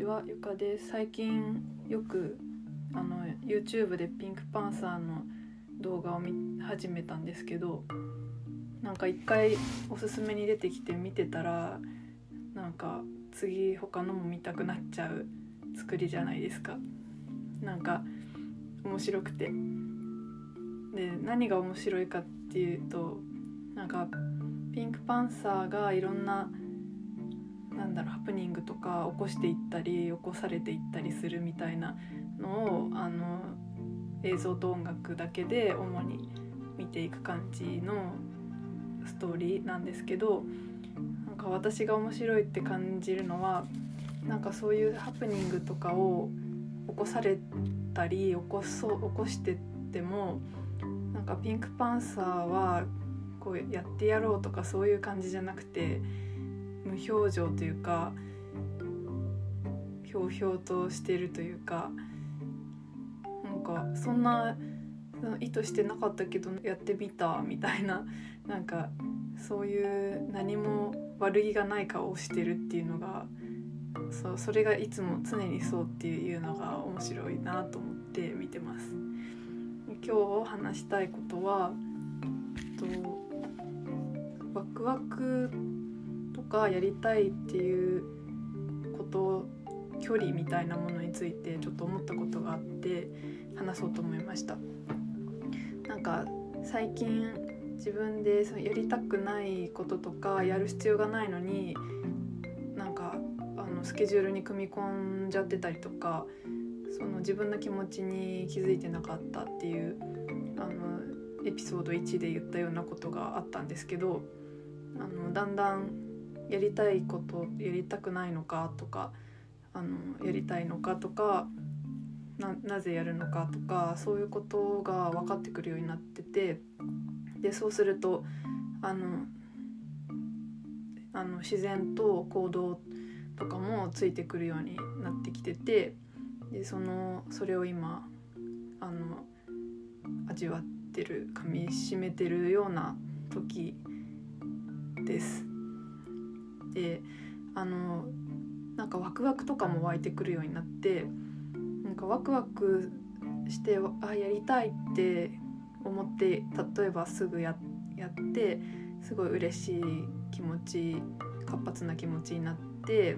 ちはゆかです最近よくあの YouTube でピンクパンサーの動画を見始めたんですけどなんか一回おすすめに出てきて見てたらなんか次他のも見たくなっちゃう作りじゃないですか。なんか面白くて。で何が面白いかっていうとなんかピンクパンサーがいろんななんだろうハプニングとか起こしていったり起こされていったりするみたいなのをあの映像と音楽だけで主に見ていく感じのストーリーなんですけどなんか私が面白いって感じるのはなんかそういうハプニングとかを起こされたり起こそ起こしてってもなんかピンクパンサーはこうやってやろうとかそういう感じじゃなくて無表情というかひょうひょうとしてるというかなんかそんな意図してなかったけどやってみたみたいななんかそういう何も悪気がない顔をしてるっていうのがそうそれがいつも常にそうっていうのが面白いなと思って見てます。今日話したいことはとワクワクかやりたいっていうこと距離みたいなものについてちょっと思ったことがあって話そうと思いました。なんか最近自分でそのやりたくないこととかやる必要がないのになんかあのスケジュールに組み込んじゃってたりとかその自分の気持ちに気づいてなかったっていうあのエピソード1で言ったようなことがあったんですけどあのだんだんやりたいことやりたくないのかとかあのやりたいのかとかなぜやるのかとかそういうことが分かってくるようになっててでそうするとあのあの自然と行動とかもついてくるようになってきててでそのそれを今あの味わってる噛みしめてるような時です。であのなんかワクワクとかも湧いてくるようになってなんかワクワクしてあやりたいって思って例えばすぐややってすごい嬉しい気持ち活発な気持ちになって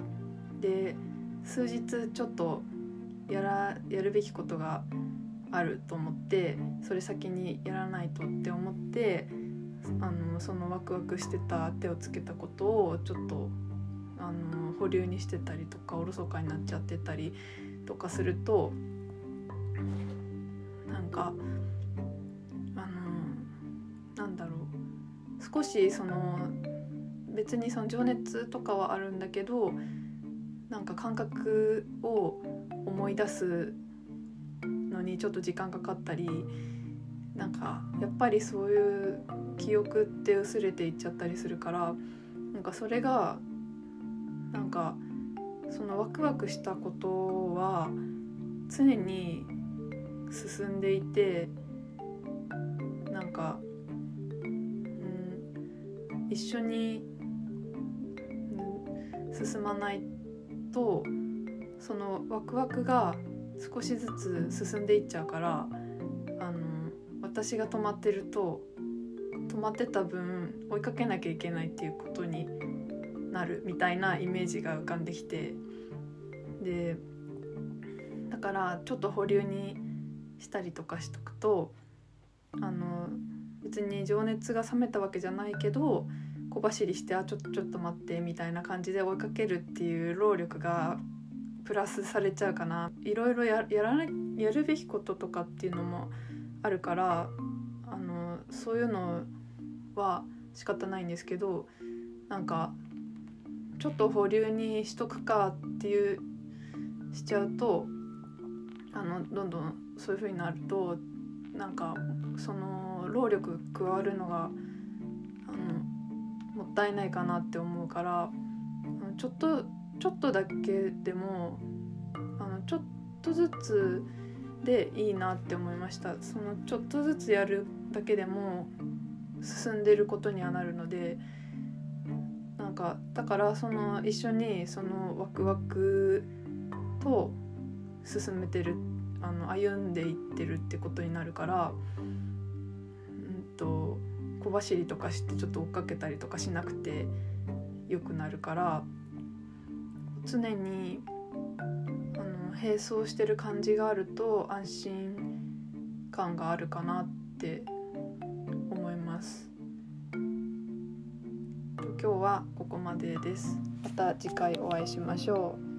で数日ちょっとやらやるべきことがあると思ってそれ先にやらないとって思ってあのそのワクワクしてた手をつけたことをちょっとあの保留にしてたりとかおろそかになっちゃってたりとかするとなんかあのなんだろう少しその別にその情熱とかはあるんだけどなんか感覚を思い出すのにちょっと時間かかったりなんかやっぱりそういう記憶って薄れていっちゃったりするからなんかそれがなんかそのワクワクしたことは常に進んでいてなんか、うん、一緒に、進まないとそのワクワクが少しずつ進んでいっちゃうから私が止まってると止まってた分追いかけなきゃいけないっていうことになるみたいなイメージが浮かんできてでだからちょっと保留にしたりとかしとくとあの別に情熱が冷めたわけじゃないけど小走りして「あちょっとちょっと待って」みたいな感じで追いかけるっていう労力がプラスされちゃうかな。いろいろややらやるべきこととかっていうのもあるからあのそういうのは仕方ないんですけどなんかちょっと保留にしとくかっていうしちゃうとあのどんどんそういう風になるとなんかその労力加わるのがあのもったいないかなって思うからちょっとちょっとだけでもあのちょっとずつでいいなって思いました。そのちょっとずつやるだけでも進んでることにはなるのでなんかだからその一緒にそのワクワクと進めてるあの歩んでいってるってことになるからうんと小走りとかしてちょっと追っかけたりとかしなくてよくなるから常に並走してる感じがあると安心感があるかなって思います。今日はここまでです。また次回お会いしましょう。